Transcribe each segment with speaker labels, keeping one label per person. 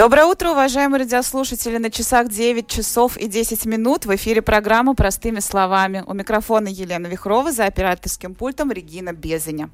Speaker 1: Доброе утро, уважаемые радиослушатели. На часах 9 часов и 10 минут в эфире программа «Простыми словами». У микрофона Елена Вихрова, за операторским пультом Регина Безеня.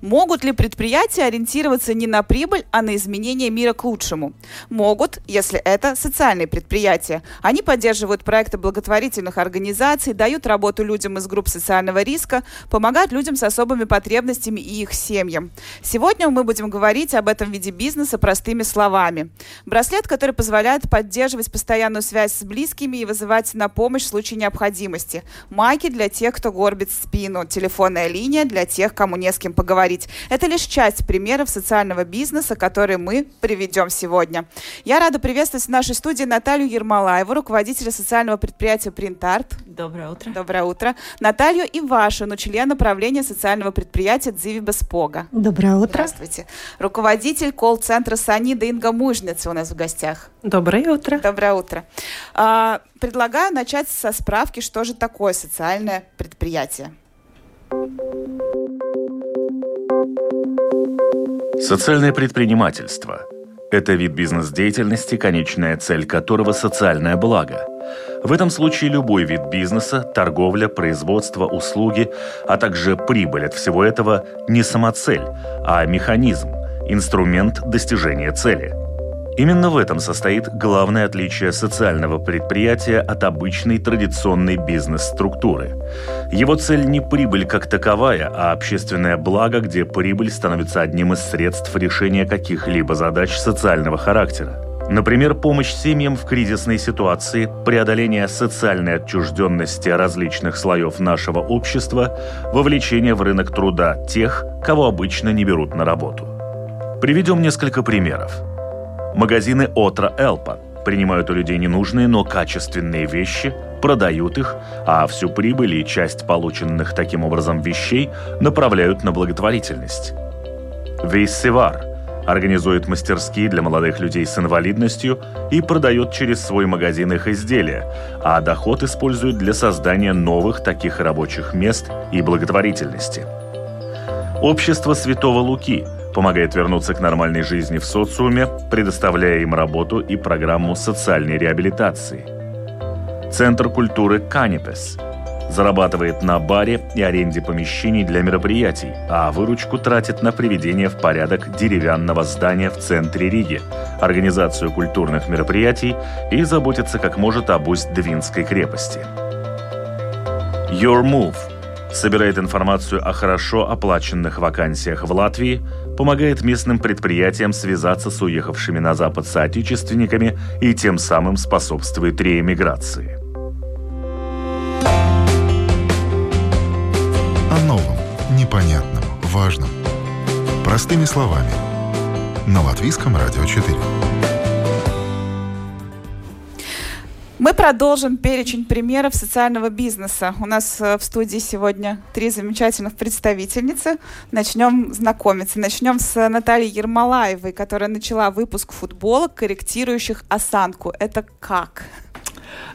Speaker 1: Могут ли предприятия ориентироваться не на прибыль, а на изменение мира к лучшему? Могут, если это социальные предприятия. Они поддерживают проекты благотворительных организаций, дают работу людям из групп социального риска, помогают людям с особыми потребностями и их семьям. Сегодня мы будем говорить об этом виде бизнеса простыми словами. Браслет, который позволяет поддерживать постоянную связь с близкими и вызывать на помощь в случае необходимости. Майки для тех, кто горбит спину. Телефонная линия для тех, кому не с кем поговорить. Это лишь часть примеров социального бизнеса, которые мы приведем сегодня. Я рада приветствовать в нашей студии Наталью Ермолаеву, руководителя социального предприятия Принтарт.
Speaker 2: Доброе утро.
Speaker 1: Доброе утро. Наталью Ивашину, член управления социального предприятия Дзиви Беспога.
Speaker 3: Доброе утро.
Speaker 1: Здравствуйте. Руководитель колл-центра Санида Инга Мужница у нас в гостях.
Speaker 3: Доброе утро.
Speaker 1: Доброе утро. А, предлагаю начать со справки, что же такое социальное предприятие.
Speaker 4: Социальное предпринимательство – это вид бизнес-деятельности, конечная цель которого – социальное благо. В этом случае любой вид бизнеса, торговля, производство, услуги, а также прибыль от всего этого не самоцель, а механизм, инструмент достижения цели – Именно в этом состоит главное отличие социального предприятия от обычной традиционной бизнес-структуры. Его цель не прибыль как таковая, а общественное благо, где прибыль становится одним из средств решения каких-либо задач социального характера. Например, помощь семьям в кризисной ситуации, преодоление социальной отчужденности различных слоев нашего общества, вовлечение в рынок труда тех, кого обычно не берут на работу. Приведем несколько примеров. Магазины Отра Элпа принимают у людей ненужные, но качественные вещи, продают их, а всю прибыль и часть полученных таким образом вещей направляют на благотворительность. Вейсевар организует мастерские для молодых людей с инвалидностью и продает через свой магазин их изделия, а доход использует для создания новых таких рабочих мест и благотворительности. Общество Святого Луки – помогает вернуться к нормальной жизни в социуме, предоставляя им работу и программу социальной реабилитации. Центр культуры «Канипес» зарабатывает на баре и аренде помещений для мероприятий, а выручку тратит на приведение в порядок деревянного здания в центре Риги, организацию культурных мероприятий и заботится как может об Усть-Двинской крепости. Your Move собирает информацию о хорошо оплаченных вакансиях в Латвии, помогает местным предприятиям связаться с уехавшими на Запад соотечественниками и тем самым способствует реэмиграции.
Speaker 5: О новом, непонятном, важном. Простыми словами. На Латвийском радио 4.
Speaker 1: Мы продолжим перечень примеров социального бизнеса. У нас э, в студии сегодня три замечательных представительницы. Начнем знакомиться. Начнем с Натальей Ермолаевой, которая начала выпуск футболок, корректирующих осанку. Это как?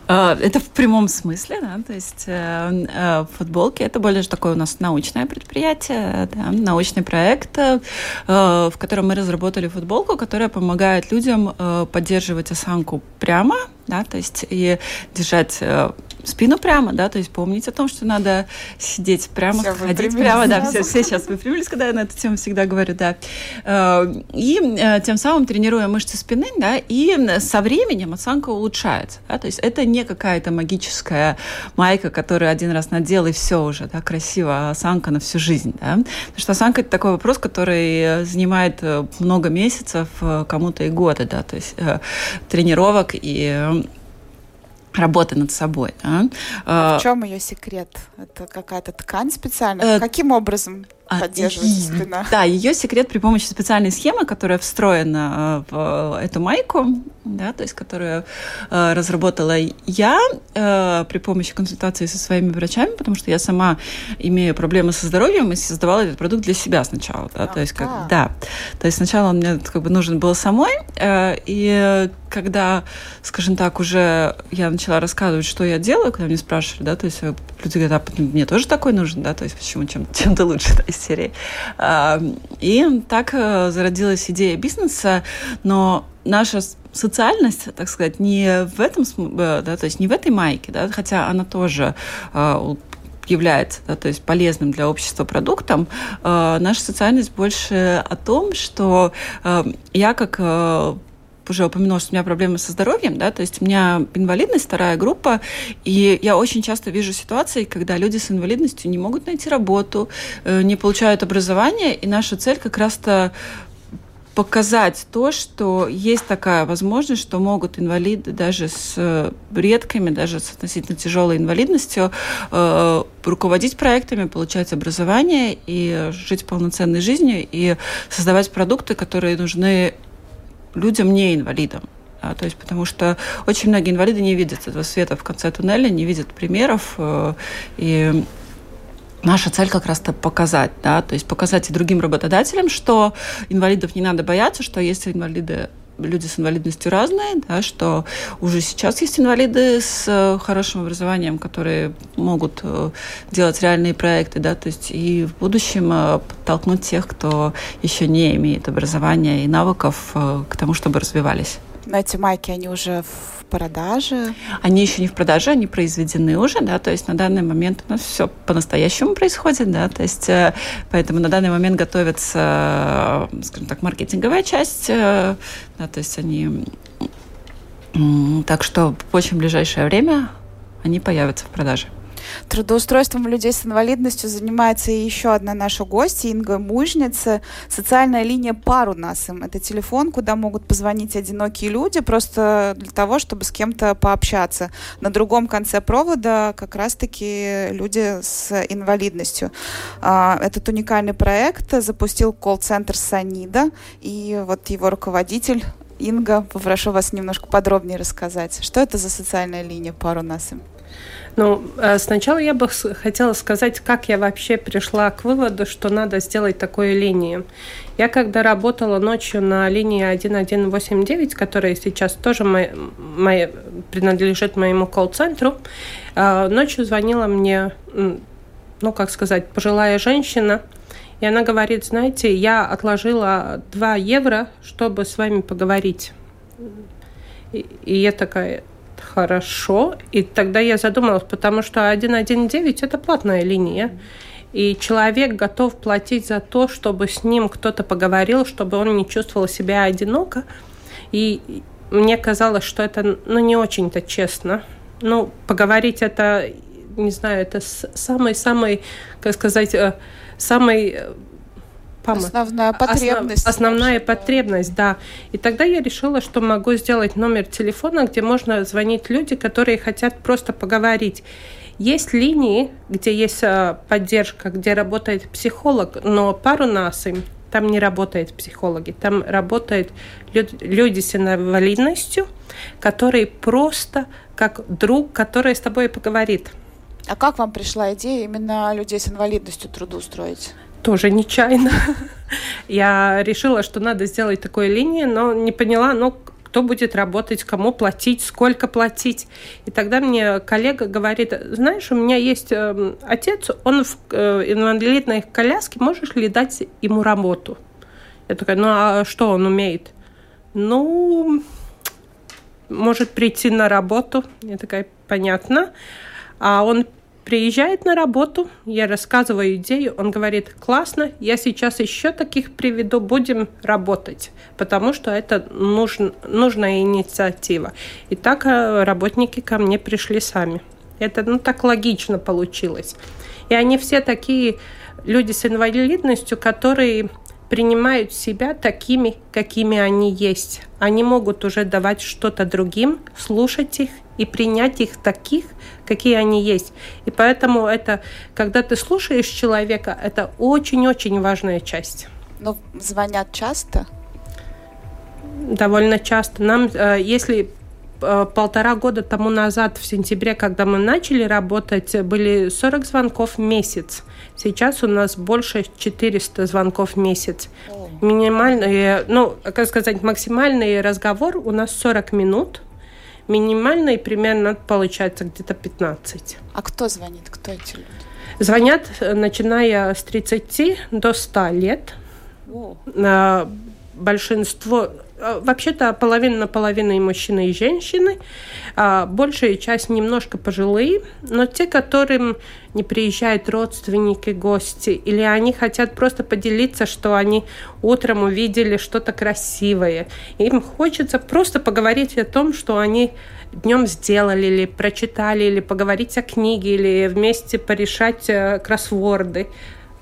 Speaker 2: А, это в прямом смысле, да, то есть э, э, футболки это более такое у нас научное предприятие, да, научный проект, э, в котором мы разработали футболку, которая помогает людям э, поддерживать осанку прямо, да, то есть и держать э, спину прямо, да, то есть помнить о том, что надо сидеть прямо, все ходить прямо, да, все, все сейчас выпрямились, когда я на эту тему всегда говорю, да. Э, и э, тем самым тренируя мышцы спины, да, и со временем осанка улучшается, да, то есть это не какая-то магическая майка, которую один раз надел и все уже, да, красиво, а осанка на всю жизнь, да, потому что осанка это такой вопрос, который занимает много месяцев, кому-то и годы, да, то есть тренировок и работы над собой.
Speaker 1: Да? А в чем ее секрет? Это какая-то ткань специальная? Э, Каким образом а, поддерживать и, спина.
Speaker 2: Да, ее секрет при помощи специальной схемы, которая встроена э, в эту майку, да, то есть которую э, разработала я э, при помощи консультации со своими врачами, потому что я сама имею проблемы со здоровьем и создавала этот продукт для себя сначала, да, а, то есть как, да, то есть сначала он мне как бы нужен был самой, э, и когда, скажем так, уже я начала рассказывать, что я делаю, когда мне спрашивали, да, то есть э, люди говорят, а мне тоже такой нужен, да, то есть почему чем, чем-то лучше, да, из серии. А, и так э, зародилась идея бизнеса, но наша социальность, так сказать, не в этом, э, да, то есть не в этой майке, да, хотя она тоже является, да, то есть полезным для общества продуктом, э, наша социальность больше о том, что э, я как э, уже упомянула, что у меня проблемы со здоровьем, да, то есть у меня инвалидность, вторая группа, и я очень часто вижу ситуации, когда люди с инвалидностью не могут найти работу, э, не получают образование, и наша цель как раз-то показать то, что есть такая возможность, что могут инвалиды даже с э, редкими, даже с относительно тяжелой инвалидностью э, руководить проектами, получать образование и жить полноценной жизнью и создавать продукты, которые нужны людям не инвалидам. Да, то есть, потому что очень многие инвалиды не видят этого света в конце туннеля, не видят примеров. Э, и наша цель как раз-то показать, да, то есть показать и другим работодателям, что инвалидов не надо бояться, что если инвалиды люди с инвалидностью разные, да, что уже сейчас есть инвалиды с э, хорошим образованием, которые могут э, делать реальные проекты, да, то есть и в будущем э, подтолкнуть тех, кто еще не имеет образования и навыков к тому, чтобы развивались.
Speaker 1: Но эти майки, они уже в продаже?
Speaker 2: Они еще не в продаже, они произведены уже, да, то есть на данный момент у нас все по-настоящему происходит, да, то есть э, поэтому на данный момент готовится, э, скажем так, маркетинговая часть, э, да, то есть они... Так что в очень ближайшее время они появятся в продаже.
Speaker 1: Трудоустройством людей с инвалидностью занимается и еще одна наша гостья, Инга Мужница. Социальная линия пару нас им. Это телефон, куда могут позвонить одинокие люди, просто для того, чтобы с кем-то пообщаться. На другом конце провода как раз-таки люди с инвалидностью. А, этот уникальный проект запустил колл-центр Санида, и вот его руководитель Инга, попрошу вас немножко подробнее рассказать. Что это за социальная линия пару нас им?
Speaker 3: Ну, э, сначала я бы хотела сказать, как я вообще пришла к выводу, что надо сделать такую линию. Я когда работала ночью на линии 1189, которая сейчас тоже мой, мой, принадлежит моему колл-центру, э, ночью звонила мне, ну, как сказать, пожилая женщина, и она говорит, знаете, я отложила 2 евро, чтобы с вами поговорить. И, и я такая, хорошо. И тогда я задумалась, потому что 119 – это платная линия. И человек готов платить за то, чтобы с ним кто-то поговорил, чтобы он не чувствовал себя одиноко. И мне казалось, что это ну, не очень-то честно. Ну, поговорить это, не знаю, это самый-самый, как сказать, э, самый э,
Speaker 1: помощь. Основная потребность.
Speaker 3: Основ, основная потребность, да. И тогда я решила, что могу сделать номер телефона, где можно звонить люди, которые хотят просто поговорить. Есть линии, где есть а, поддержка, где работает психолог, но пару нас им там не работают психологи, там работают люди с инвалидностью, которые просто как друг, который с тобой поговорит.
Speaker 1: А как вам пришла идея именно людей с инвалидностью трудоустроить?
Speaker 3: Тоже нечаянно. Я решила, что надо сделать такую линию, но не поняла, ну, кто будет работать, кому платить, сколько платить. И тогда мне коллега говорит, знаешь, у меня есть э, отец, он в э, инвалидной коляске, можешь ли дать ему работу? Я такая, ну а что он умеет? Ну, может прийти на работу. Я такая, понятно. А он приезжает на работу, я рассказываю идею, он говорит, классно, я сейчас еще таких приведу, будем работать, потому что это нужен, нужная инициатива. И так э, работники ко мне пришли сами. Это ну, так логично получилось. И они все такие люди с инвалидностью, которые принимают себя такими, какими они есть. Они могут уже давать что-то другим, слушать их и принять их таких, какие они есть. И поэтому это, когда ты слушаешь человека, это очень-очень важная часть.
Speaker 1: Но звонят часто?
Speaker 3: Довольно часто. Нам, э, если полтора года тому назад, в сентябре, когда мы начали работать, были 40 звонков в месяц. Сейчас у нас больше 400 звонков в месяц. Минимальный, ну, как сказать, максимальный разговор у нас 40 минут. Минимальный примерно получается где-то 15.
Speaker 1: А кто звонит? Кто эти люди?
Speaker 3: Звонят, э, начиная с 30 до 100 лет. О. Э, большинство, вообще-то половина на половину и мужчины, и женщины. А большая часть немножко пожилые, но те, которым не приезжают родственники, гости, или они хотят просто поделиться, что они утром увидели что-то красивое. Им хочется просто поговорить о том, что они днем сделали, или прочитали, или поговорить о книге, или вместе порешать э, кроссворды.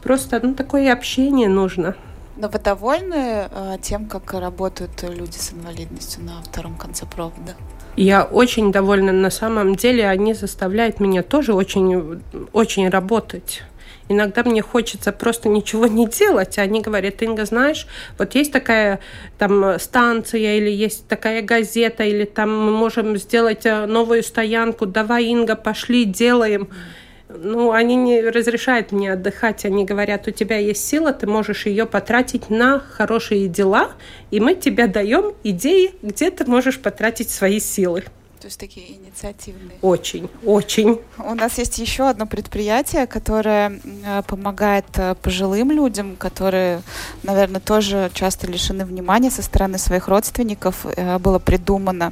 Speaker 3: Просто ну, такое общение нужно.
Speaker 1: Но вы довольны э, тем, как работают люди с инвалидностью на втором конце провода?
Speaker 3: Я очень довольна. На самом деле они заставляют меня тоже очень, очень работать. Иногда мне хочется просто ничего не делать. Они говорят, Инга, знаешь, вот есть такая там станция или есть такая газета, или там мы можем сделать э, новую стоянку. Давай, Инга, пошли, делаем. Mm ну, они не разрешают мне отдыхать. Они говорят, у тебя есть сила, ты можешь ее потратить на хорошие дела, и мы тебе даем идеи, где ты можешь потратить свои силы.
Speaker 1: То есть такие инициативные.
Speaker 3: Очень, очень.
Speaker 1: У нас есть еще одно предприятие, которое э, помогает э, пожилым людям, которые, наверное, тоже часто лишены внимания со стороны своих родственников. Э, было придумано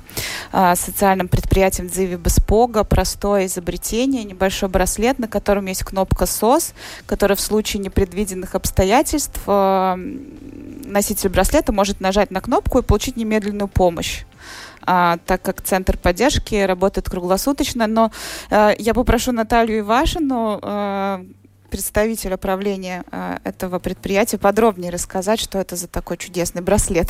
Speaker 1: социальным предприятием Дзиви Беспога простое изобретение, небольшой браслет, на котором есть кнопка СОС, которая в случае непредвиденных обстоятельств носитель браслета может нажать на кнопку и получить немедленную помощь а, так как центр поддержки работает круглосуточно. Но а, я попрошу Наталью Ивашину, а, представителя правления а, этого предприятия, подробнее рассказать, что это за такой чудесный браслет.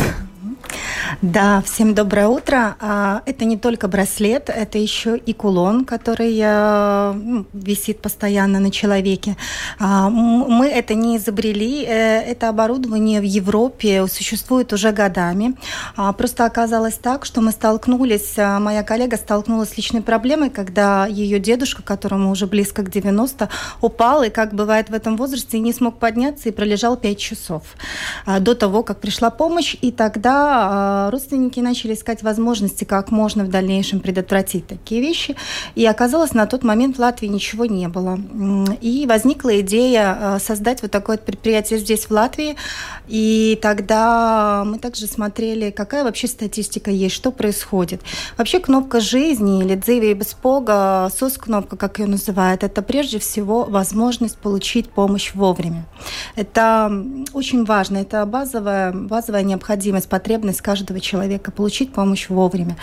Speaker 6: Да, всем доброе утро. А, это не только браслет, это еще и кулон, который э, ну, висит постоянно на человеке. А, мы это не изобрели, э, это оборудование в Европе существует уже годами. А, просто оказалось так, что мы столкнулись, моя коллега столкнулась с личной проблемой, когда ее дедушка, которому уже близко к 90, упал и, как бывает в этом возрасте, не смог подняться и пролежал 5 часов до того, как пришла помощь. И тогда родственники начали искать возможности, как можно в дальнейшем предотвратить такие вещи. И оказалось, на тот момент в Латвии ничего не было. И возникла идея э, создать вот такое предприятие здесь, в Латвии. И тогда мы также смотрели, какая вообще статистика есть, что происходит. Вообще кнопка жизни или дзиви беспога, сос-кнопка, как ее называют, это прежде всего возможность получить помощь вовремя. Это очень важно, это базовая, базовая необходимость, потребность каждого каждого человека, получить помощь вовремя.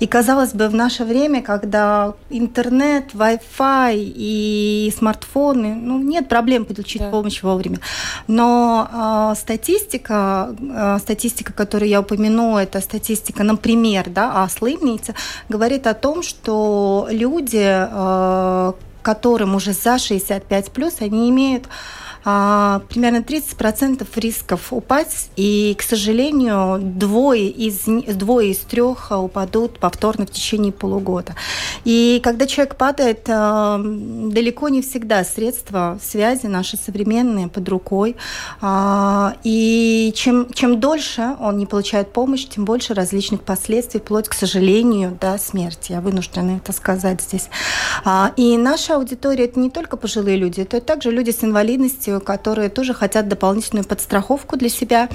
Speaker 6: И казалось бы, в наше время, когда интернет, Wi-Fi и смартфоны, ну, нет проблем получить да. помощь вовремя. Но э, статистика, э, статистика, которую я упомяну, это статистика, например, да, о слымнице, говорит о том, что люди, э, которым уже за 65 плюс, они имеют а, примерно 30% рисков упасть, и, к сожалению, двое из, двое из трех упадут повторно в течение полугода. И когда человек падает, а, далеко не всегда средства связи наши современные под рукой. А, и чем, чем дольше он не получает помощь, тем больше различных последствий, вплоть, к сожалению, до смерти. Я вынуждена это сказать здесь. А, и наша аудитория – это не только пожилые люди, это также люди с инвалидностью, которые тоже хотят дополнительную подстраховку для себя.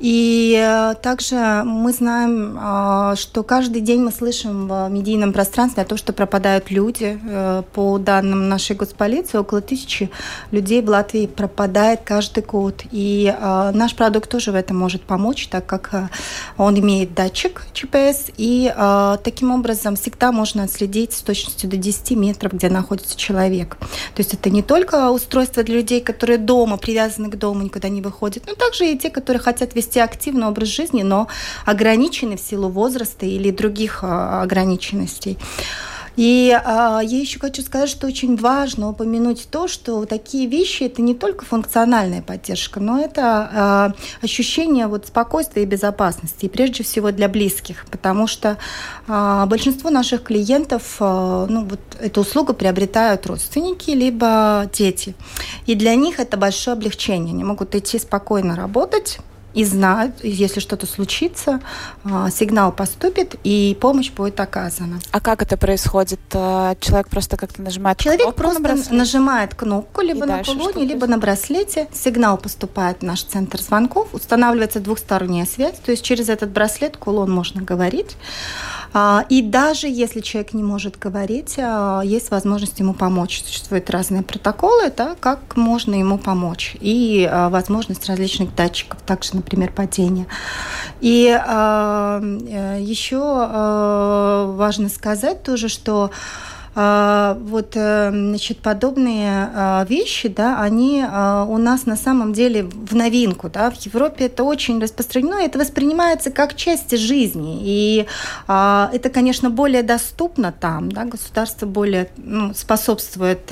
Speaker 6: И э, также мы знаем, э, что каждый день мы слышим в медийном пространстве о том, что пропадают люди. Э, по данным нашей госполиции, около тысячи людей в Латвии пропадает каждый год. И наш продукт тоже в этом может помочь, так как он имеет датчик GPS, и таким образом всегда можно отследить с точностью до 10 метров, где находится человек. То есть это не только устройство для людей, которые которые дома, привязаны к дому, никуда не выходят. Но также и те, которые хотят вести активный образ жизни, но ограничены в силу возраста или других а, ограниченностей. И а, я еще хочу сказать, что очень важно упомянуть то, что такие вещи это не только функциональная поддержка, но это а, ощущение вот спокойствия и безопасности, и прежде всего для близких, потому что а, большинство наших клиентов, а, ну вот эту услугу приобретают родственники либо дети, и для них это большое облегчение, они могут идти спокойно работать и знают, если что-то случится, а, сигнал поступит и помощь будет оказана.
Speaker 1: А как это происходит? А, человек просто как-то нажимает
Speaker 6: Человек кнопку просто на нажимает кнопку либо и на кулоне, либо на браслете. Сигнал поступает в наш центр звонков, устанавливается двухсторонняя связь, то есть через этот браслет кулон можно говорить. А, и даже если человек не может говорить, а, есть возможность ему помочь. Существуют разные протоколы, да, как можно ему помочь. И а, возможность различных датчиков, также, например, падения. И э, еще важно сказать тоже, что вот, э, значит, подобные а, вещи, да, они а, у нас на самом деле в новинку, да, в Европе это очень распространено, это воспринимается как часть жизни, и это, конечно, более доступно там, да, государство более ну, способствует,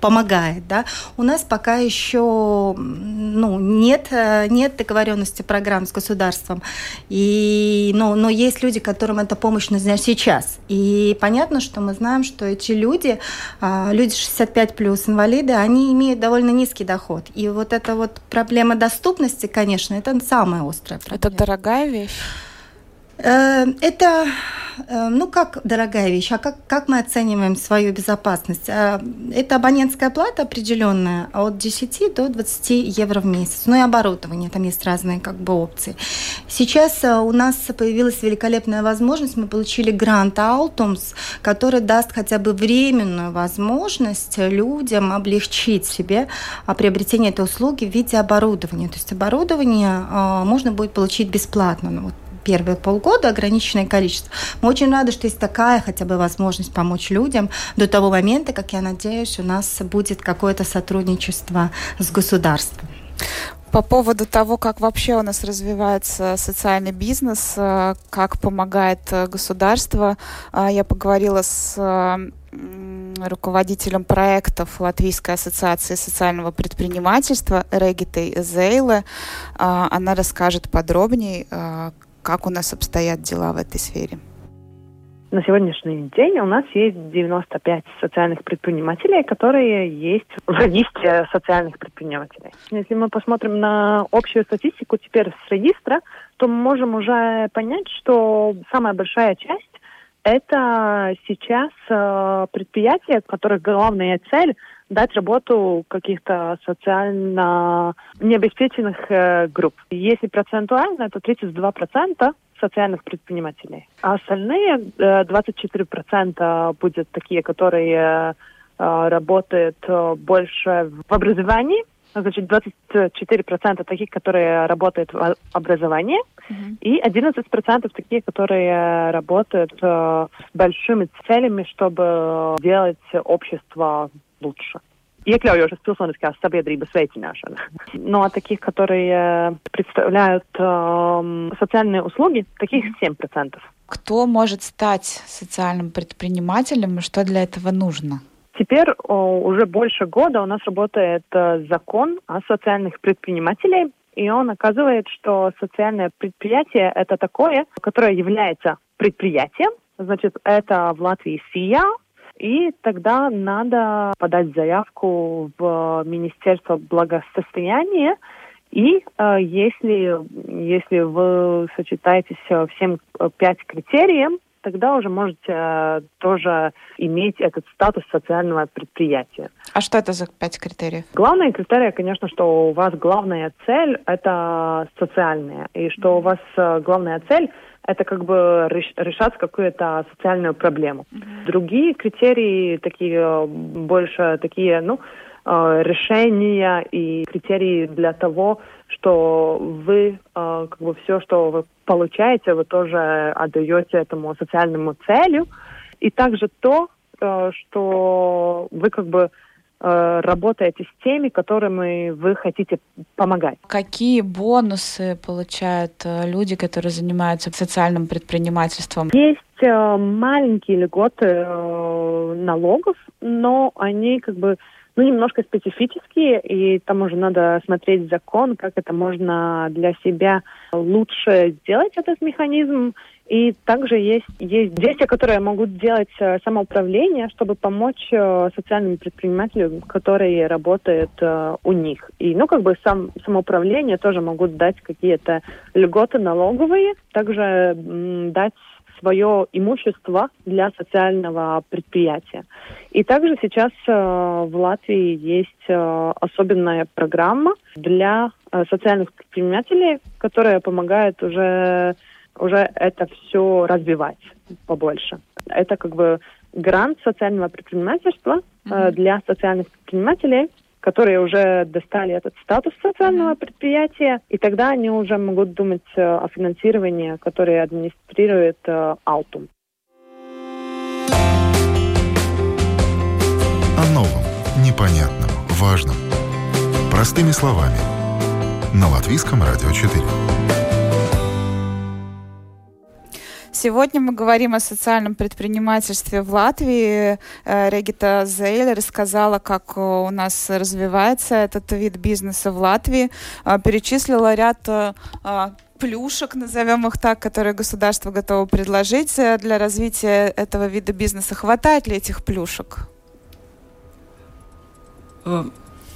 Speaker 6: помогает, да. У нас пока еще, ну, нет, нет договоренности программ с государством, и, но, но есть люди, которым эта помощь нужна сейчас, и понятно, что мы знаем, что эти люди, а, люди 65 плюс, инвалиды, они имеют довольно низкий доход. И вот эта вот проблема доступности, конечно, это самая острая проблема.
Speaker 1: Это дорогая вещь?
Speaker 6: Э, это Эм, ну как дорогая вещь, а как, как мы оцениваем свою безопасность? Э, это абонентская плата определенная от 10 до 20 евро в месяц. Ну и оборудование, там есть разные как бы опции. Сейчас э, у нас появилась великолепная возможность, мы получили грант Altums, который даст хотя бы временную возможность людям облегчить себе а, приобретение этой услуги в виде оборудования. То есть оборудование э, можно будет получить бесплатно. Ну, вот первые полгода ограниченное количество. Мы очень рады, что есть такая хотя бы возможность помочь людям до того момента, как, я надеюсь, у нас будет какое-то сотрудничество с государством.
Speaker 1: По поводу того, как вообще у нас развивается социальный бизнес, э, как помогает э, государство, э, я поговорила с руководителем проектов Латвийской ассоциации социального предпринимательства Регитой Зейле. Она расскажет подробнее, как у нас обстоят дела в этой сфере?
Speaker 7: На сегодняшний день у нас есть 95 социальных предпринимателей, которые есть в регистре социальных предпринимателей. Если мы посмотрим на общую статистику теперь с регистра, то мы можем уже понять, что самая большая часть это сейчас э, предприятия, которых главная цель дать работу каких-то социально необеспеченных э, групп. Если процентуально, это 32% социальных предпринимателей. А остальные э, 24% будут такие, которые э, работают э, больше в образовании, значит, 24% таких, которые работают в образовании, uh-huh. и 11% таких, которые работают э, с большими целями, чтобы делать общество лучше. Iekļaujošas pilsoniskās sabiedrības veicināšana. No таких, которые представляют э, социальные услуги, таких 7%.
Speaker 1: Кто может стать социальным предпринимателем и что для этого нужно?
Speaker 7: Теперь уже больше года у нас работает э, закон о социальных предпринимателей, и он оказывает, что социальное предприятие – это такое, которое является предприятием, значит, это в Латвии СИЯ, и тогда надо подать заявку в Министерство благосостояния, и э, если, если вы сочетаетесь всем пять критериев, тогда уже можете э, тоже иметь этот статус социального предприятия.
Speaker 1: А что это за пять критериев?
Speaker 7: Главные критерии, конечно, что у вас главная цель – это социальная, и что у вас э, главная цель – это как бы решать какую-то социальную проблему. Mm-hmm. Другие критерии такие э, больше такие, ну, решения и критерии для того, что вы э, как бы все, что вы получаете, вы тоже отдаете этому социальному целью, и также то, что вы как бы э, работаете с теми, которыми вы хотите помогать.
Speaker 1: Какие бонусы получают э, люди, которые занимаются социальным предпринимательством?
Speaker 7: Есть э, маленькие льготы э, налогов, но они как бы ну, немножко специфические, и там уже надо смотреть закон, как это можно для себя лучше сделать, этот механизм. И также есть, есть действия, которые могут делать э, самоуправление, чтобы помочь э, социальным предпринимателям, которые работают э, у них. И, ну, как бы сам, самоуправление тоже могут дать какие-то льготы налоговые, также дать свое имущество для социального предприятия. И также сейчас э, в Латвии есть э, особенная программа для э, социальных предпринимателей, которая помогает уже уже это все развивать побольше. Это как бы грант социального предпринимательства mm-hmm. для социальных предпринимателей, которые уже достали этот статус социального предприятия, и тогда они уже могут думать э, о финансировании, которое администрирует э, Алтум.
Speaker 5: О новом, непонятном, важном. Простыми словами. На Латвийском радио 4.
Speaker 1: Сегодня мы говорим о социальном предпринимательстве в Латвии. Э, Регита Зейлер рассказала, как у нас развивается этот вид бизнеса в Латвии. Э, перечислила ряд э, плюшек, назовем их так, которые государство готово предложить для развития этого вида бизнеса. Хватает ли этих плюшек?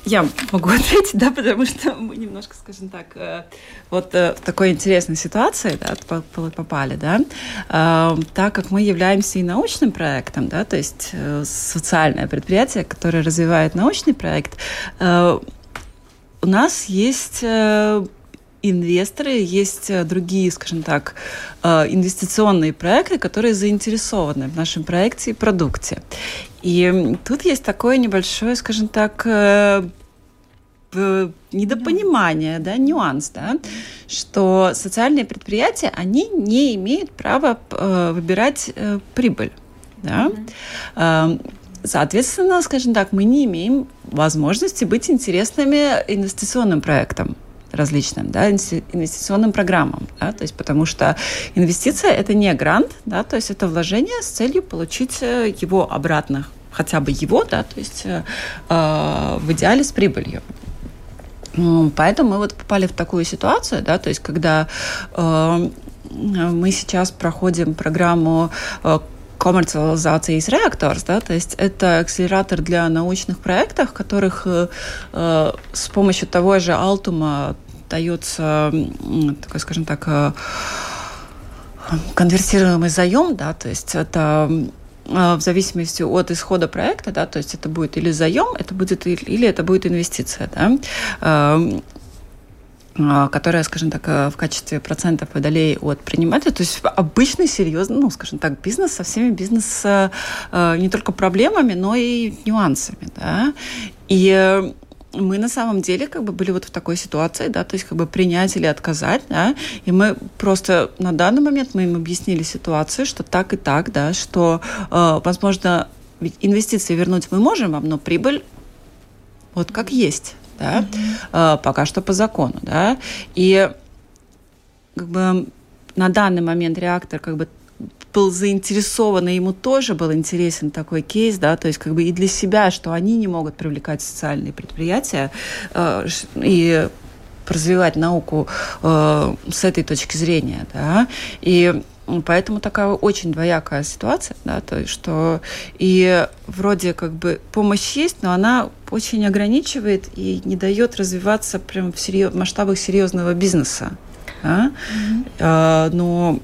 Speaker 2: Я могу ответить, да, потому что мы немножко, скажем так, э, вот э, в такой интересной ситуации да, попали, да, э, так как мы являемся и научным проектом, да, то есть социальное предприятие, которое развивает научный проект, у нас есть инвесторы, есть другие, скажем так, инвестиционные проекты, которые заинтересованы в нашем проекте и продукте. И тут есть такое небольшое, скажем так, э, недопонимание, да, нюанс, да, что социальные предприятия, они не имеют права э, выбирать э, прибыль. Да? Mm-hmm. Соответственно, скажем так, мы не имеем возможности быть интересными инвестиционным проектом различным, да, инвестиционным программам, да, то есть потому что инвестиция это не грант, да, то есть это вложение с целью получить э, его обратно, хотя бы его, да, то есть э, э в идеале с прибылью. Поэтому мы вот попали в такую ситуацию, да, то есть когда э, мы сейчас проходим программу э, коммерциализации из реакторс, да, то есть это акселератор для научных проектов, которых э, э, с помощью того же Алтума дается, такой, скажем так, э, конвертируемый заем, да, то есть это э, в зависимости от исхода проекта, да, то есть это будет или заем, это будет или это будет инвестиция, да, эм, а, которая, скажем так, э, в качестве процентов водолей от предпринимателя, то есть обычный, серьезный, ну, скажем так, бизнес со всеми бизнес э, э, не только проблемами, но и нюансами, да, и мы на самом деле как бы были вот в такой ситуации, да, то есть как бы принять или отказать, да, и мы просто на данный момент мы им объяснили ситуацию, что так и так, да, что, э, возможно, ведь инвестиции вернуть мы можем вам, но прибыль вот как есть, да, mm-hmm. пока что по закону, да, и как бы на данный момент реактор как бы был заинтересован, и ему тоже был интересен такой кейс, да, то есть как бы и для себя, что они не могут привлекать социальные предприятия э, и развивать науку э, с этой точки зрения, да, и Поэтому такая очень двоякая ситуация, да, то есть что и вроде как бы помощь есть, но она очень ограничивает и не дает развиваться прям в, серьез, масштабах серьезного бизнеса. Да? Mm-hmm. А, но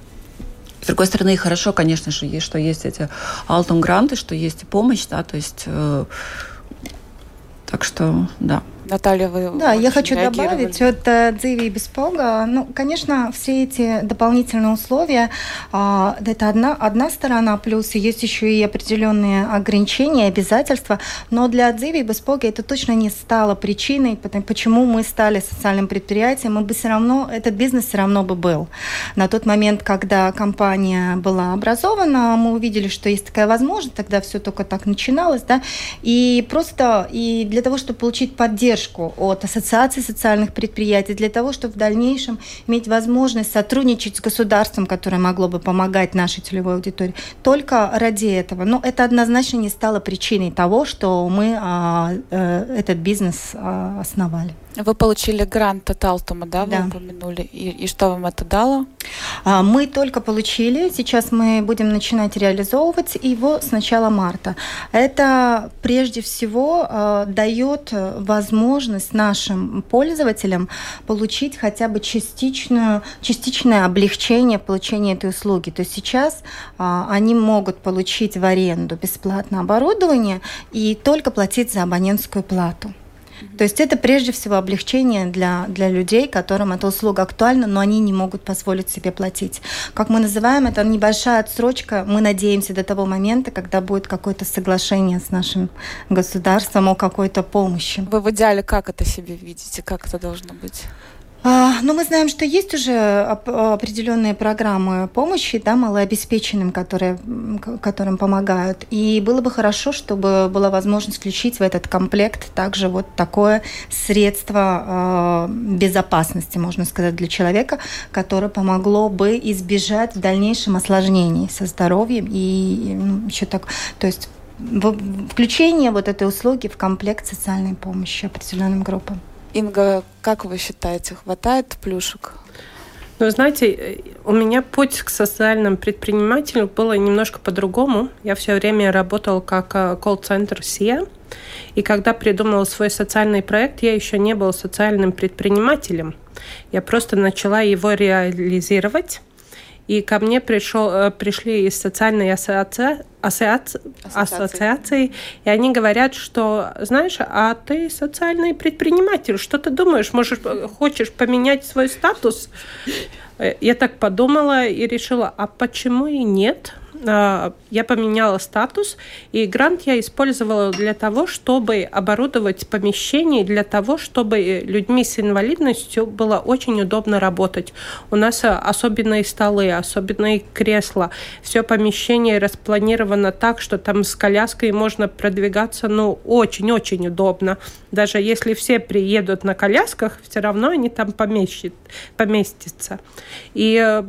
Speaker 2: с другой стороны, хорошо, конечно же, есть, что есть эти алтум гранты, что есть помощь, да, то есть э, так что, да.
Speaker 1: Наталья, вы
Speaker 6: Да, я хочу добавить от Дзиви и Беспога. Ну, конечно, все эти дополнительные условия, а, это одна, одна сторона, плюс есть еще и определенные ограничения, обязательства, но для Дзиви и Беспога это точно не стало причиной, почему мы стали социальным предприятием, мы бы все равно, этот бизнес все равно бы был. На тот момент, когда компания была образована, мы увидели, что есть такая возможность, тогда все только так начиналось, да, и просто и для того, чтобы получить поддержку от Ассоциации социальных предприятий, для того, чтобы в дальнейшем иметь возможность сотрудничать с государством, которое могло бы помогать нашей целевой аудитории, только ради этого. Но это однозначно не стало причиной того, что мы а, а, этот бизнес а, основали.
Speaker 1: Вы получили грант от Алтума, да, вы да. упомянули. И, и что вам это дало?
Speaker 6: А, мы только получили. Сейчас мы будем начинать реализовывать его с начала марта. Это прежде всего а, дает возможность нашим пользователям получить хотя бы частичную, частичное облегчение в получении этой услуги. То есть сейчас а, они могут получить в аренду бесплатное оборудование и только платить за абонентскую плату. То есть это прежде всего облегчение для, для людей, которым эта услуга актуальна, но они не могут позволить себе платить. Как мы называем это, небольшая отсрочка. Мы надеемся до того момента, когда будет какое-то соглашение с нашим государством о какой-то помощи.
Speaker 1: Вы в идеале как это себе видите? Как это должно быть?
Speaker 6: А, ну, мы знаем, что есть уже определенные программы помощи да, малообеспеченным, которые, которым помогают. И было бы хорошо, чтобы была возможность включить в этот комплект также вот такое средство э, безопасности, можно сказать, для человека, которое помогло бы избежать в дальнейшем осложнений со здоровьем и ну, еще так, то есть включение вот этой услуги в комплект социальной помощи определенным группам.
Speaker 1: Инга, как вы считаете, хватает плюшек?
Speaker 3: Ну, знаете, у меня путь к социальным предпринимателям было немножко по-другому. Я все время работала как э, колл-центр SIA. И когда придумала свой социальный проект, я еще не была социальным предпринимателем. Я просто начала его реализировать. И ко мне пришел, э, пришли из социальной ассоциации, ассоциации, и они говорят, что, знаешь, а ты социальный предприниматель, что ты думаешь, можешь, э, хочешь поменять свой статус? Э, я так подумала и решила, а почему и нет? А, я поменяла статус, и грант я использовала для того, чтобы оборудовать помещение, для того, чтобы людьми с инвалидностью было очень удобно работать. У нас особенные столы, особенные кресла. Все помещение распланировано так, что там с коляской можно продвигаться ну, очень-очень удобно. Даже если все приедут на колясках, все равно они там поместят, поместятся. И э,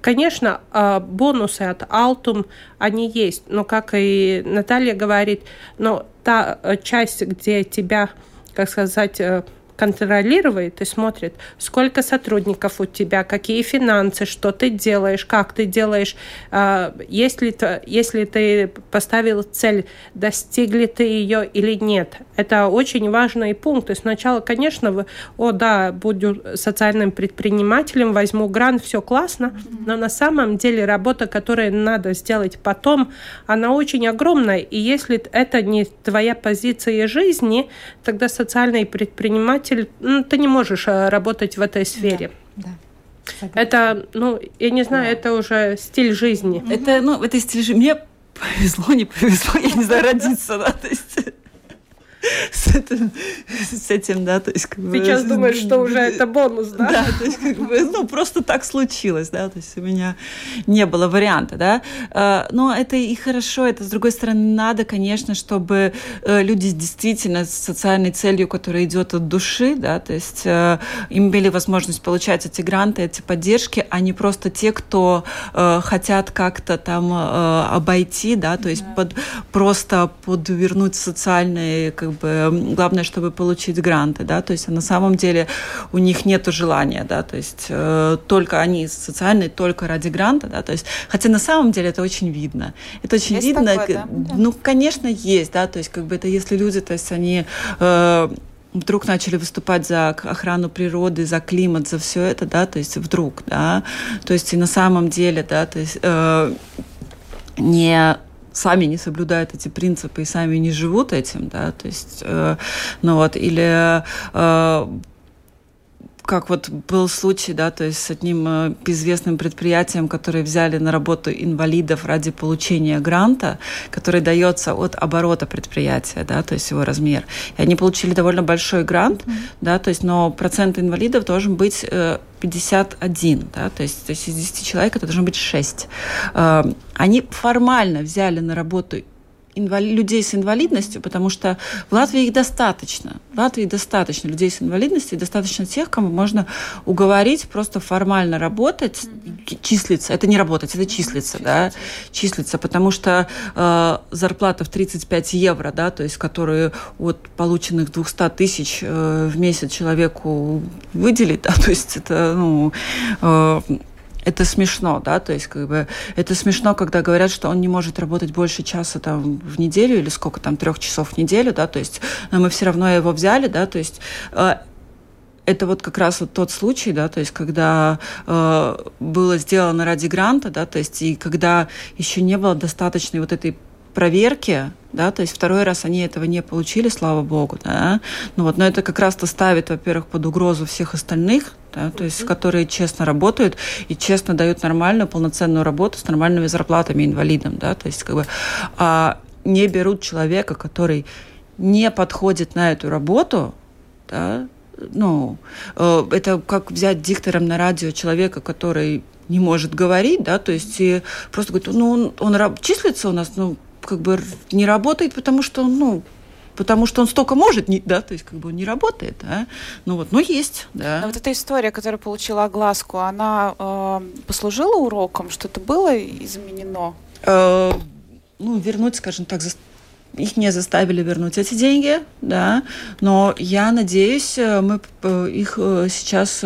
Speaker 3: Конечно, а, бонусы от Altum, они есть, но, как и Наталья говорит, но та э, часть, где тебя, как сказать, э, контролирует и смотрит, сколько сотрудников у тебя, какие финансы, что ты делаешь, как ты делаешь, а, если, если ты поставил цель, достигли ты ее или нет. Это очень важный пункт. И сначала, конечно, вы, о да, буду социальным предпринимателем, возьму грант, все классно, но на самом деле работа, которую надо сделать потом, она очень огромная. И если это не твоя позиция жизни, тогда социальный предприниматель предприниматель, ну, ты не можешь э, работать в этой сфере. Да, да. Это, ну, я не знаю, да. это уже стиль жизни.
Speaker 2: Это, ну, это стиль жизни. Мне повезло, не повезло, я не знаю, родиться, да, то есть с этим, с этим, да, то есть как
Speaker 3: бы... Сейчас думаешь, что уже это бонус, да?
Speaker 2: Да, то есть как бы, ну, просто так случилось, да, то есть у меня не было варианта, да, а, но это и хорошо, это, с другой стороны, надо, конечно, чтобы э, люди действительно с социальной целью, которая идет от души, да, то есть э, имели возможность получать эти гранты, эти поддержки, а не просто те, кто э, хотят как-то там обойти, да, то есть да. под, просто подвернуть социальные как бы главное, чтобы получить гранты, да, то есть на самом деле у них нет желания, да, то есть э, только они социальные только ради гранта, да, то есть, хотя на самом деле это очень видно, это очень есть видно, такое, да? ну, конечно, есть, да, то есть как бы это если люди, то есть они э, вдруг начали выступать за охрану природы, за климат, за все это, да, то есть вдруг, да, то есть и на самом деле, да, то есть э, не сами не соблюдают эти принципы и сами не живут этим, да, то есть, э, ну вот, или э, как вот был случай, да, то есть с одним э, известным предприятием, которые взяли на работу инвалидов ради получения гранта, который дается от оборота предприятия, да, то есть его размер. И они получили довольно большой грант, mm-hmm. да, то есть, но процент инвалидов должен быть 51, да, то есть, из 10 человек это должно быть 6. Э, они формально взяли на работу инвали... людей с инвалидностью, потому что в Латвии их достаточно. В Латвии достаточно людей с инвалидностью, достаточно тех, кому можно уговорить просто формально работать, mm-hmm. числиться. Это не работать, это числиться, mm-hmm. да, числиться, потому что э, зарплата в 35 евро, да, то есть которые от полученных 200 тысяч э, в месяц человеку выделить, да, то есть это, ну, э, это смешно, да, то есть как бы это смешно, когда говорят, что он не может работать больше часа там в неделю или сколько там трех часов в неделю, да, то есть но мы все равно его взяли, да, то есть э, это вот как раз вот тот случай, да, то есть когда э, было сделано ради гранта, да, то есть и когда еще не было достаточной вот этой проверки, да, то есть второй раз они этого не получили, слава богу, да, ну вот, но это как раз-то ставит, во-первых, под угрозу всех остальных, да, то есть, которые честно работают и честно дают нормальную, полноценную работу с нормальными зарплатами инвалидам, да, то есть, как бы, а не берут человека, который не подходит на эту работу, да, ну, э, это как взять диктором на радио человека, который не может говорить, да, то есть и просто говорит, ну, он, он числится у нас, ну, как бы не работает, потому что, ну, потому что он столько может, не, да, то есть как бы он не работает, да, ну вот, но есть, да.
Speaker 1: Но вот эта история, которая получила огласку, она э, послужила уроком, что-то было изменено?
Speaker 2: Э, ну, вернуть, скажем так, за их не заставили вернуть эти деньги, да, но я надеюсь, э, мы э, их э, сейчас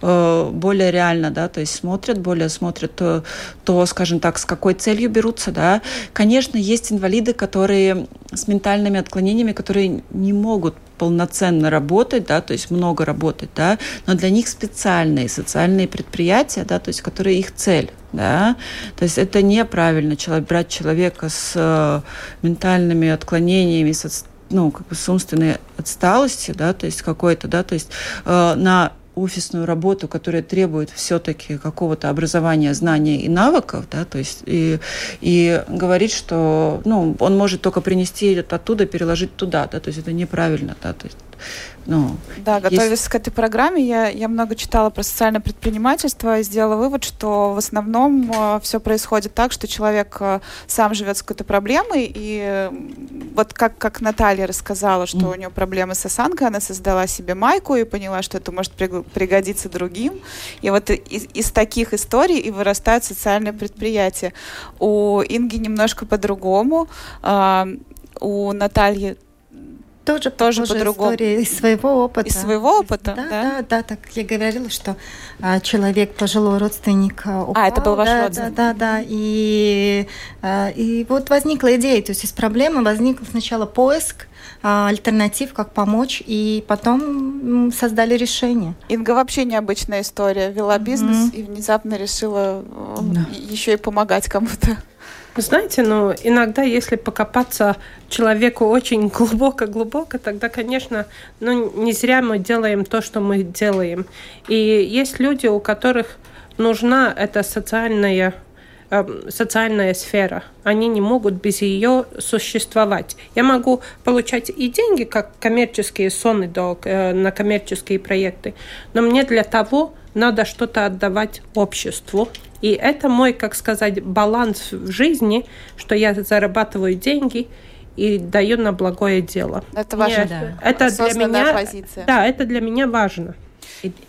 Speaker 2: более реально, да, то есть смотрят, более смотрят то, то, скажем так, с какой целью берутся, да. Конечно, есть инвалиды, которые с ментальными отклонениями, которые не могут полноценно работать, да, то есть много работать, да, но для них специальные социальные предприятия, да, то есть которые их цель, да, то есть это неправильно человек, брать человека с э, ментальными отклонениями, с, ну, как бы с умственной отсталостью, да, то есть какой-то, да, то есть э, на офисную работу, которая требует все-таки какого-то образования, знания и навыков, да, то есть и, и говорить, что ну, он может только принести оттуда, переложить туда, да, то есть это неправильно, да, то есть
Speaker 1: ну, да, готовясь есть... к этой программе, я, я много читала про социальное предпринимательство и сделала вывод, что в основном э, все происходит так, что человек э, сам живет с какой-то проблемой, и э, вот как, как Наталья рассказала, что mm. у нее проблемы с осанкой, она создала себе майку и поняла, что это может пригодиться другим. И вот из, из таких историй и вырастают социальные предприятия. У Инги немножко по-другому. Э, у Натальи
Speaker 6: тоже, тоже по-другому. Из своего опыта.
Speaker 1: Из своего опыта,
Speaker 6: да? Да, да, да так я говорила, что а, человек, пожилой родственник упал.
Speaker 1: А, это был ваш
Speaker 6: да,
Speaker 1: родственник?
Speaker 6: Да, да, да. И, а, и вот возникла идея, то есть из проблемы возник сначала поиск, а, альтернатив, как помочь, и потом создали решение.
Speaker 1: Инга вообще необычная история. Вела бизнес mm-hmm. и внезапно решила да. еще и помогать кому-то.
Speaker 3: Знаете, ну, иногда, если покопаться человеку очень глубоко-глубоко, тогда, конечно, ну, не зря мы делаем то, что мы делаем. И есть люди, у которых нужна эта социальная эм, социальная сфера. Они не могут без ее существовать. Я могу получать и деньги, как коммерческие соны э, на коммерческие проекты, но мне для того надо что-то отдавать обществу. И это мой, как сказать, баланс в жизни, что я зарабатываю деньги и даю на благое дело.
Speaker 1: Это важно. да.
Speaker 3: Это для меня. Позиция. Да, это для меня важно.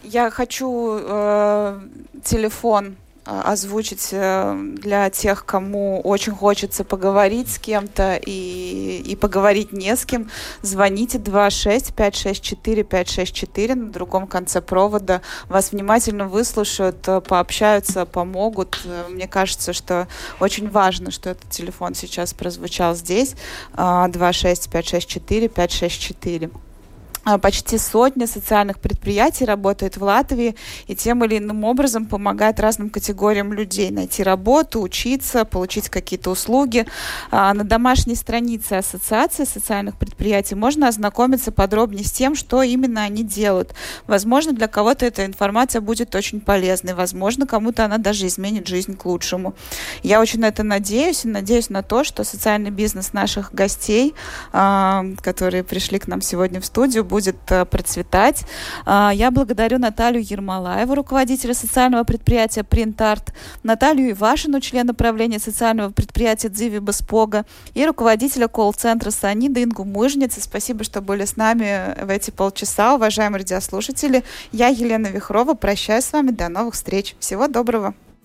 Speaker 1: Я хочу э, телефон озвучить э, для тех, кому очень хочется поговорить с кем-то и, и поговорить не с кем, звоните 26 564 564 на другом конце провода. Вас внимательно выслушают, э, пообщаются, помогут. Э, мне кажется, что очень важно, что этот телефон сейчас прозвучал здесь. 26 564 564. а, почти сотня социальных предприятий работает в Латвии и тем или иным образом помогает разным категориям людей найти работу, учиться, получить какие-то услуги. А, на домашней странице Ассоциации социальных предприятий можно ознакомиться подробнее с тем, что именно они делают. Возможно, для кого-то эта информация будет очень полезной, возможно, кому-то она даже изменит жизнь к лучшему. Я очень на это надеюсь и надеюсь на то, что социальный бизнес наших гостей, а, которые пришли к нам сегодня в студию, будет э, процветать. А, я благодарю Наталью Ермолаеву, руководителя социального предприятия Принтарт, Наталью Ивашину, члена правления социального предприятия Дзиви Беспога и руководителя колл-центра Санида Ингу Мыжницы. Спасибо, что были с нами в эти полчаса, уважаемые радиослушатели. Я Елена Вихрова, прощаюсь с вами, до новых встреч. Всего доброго.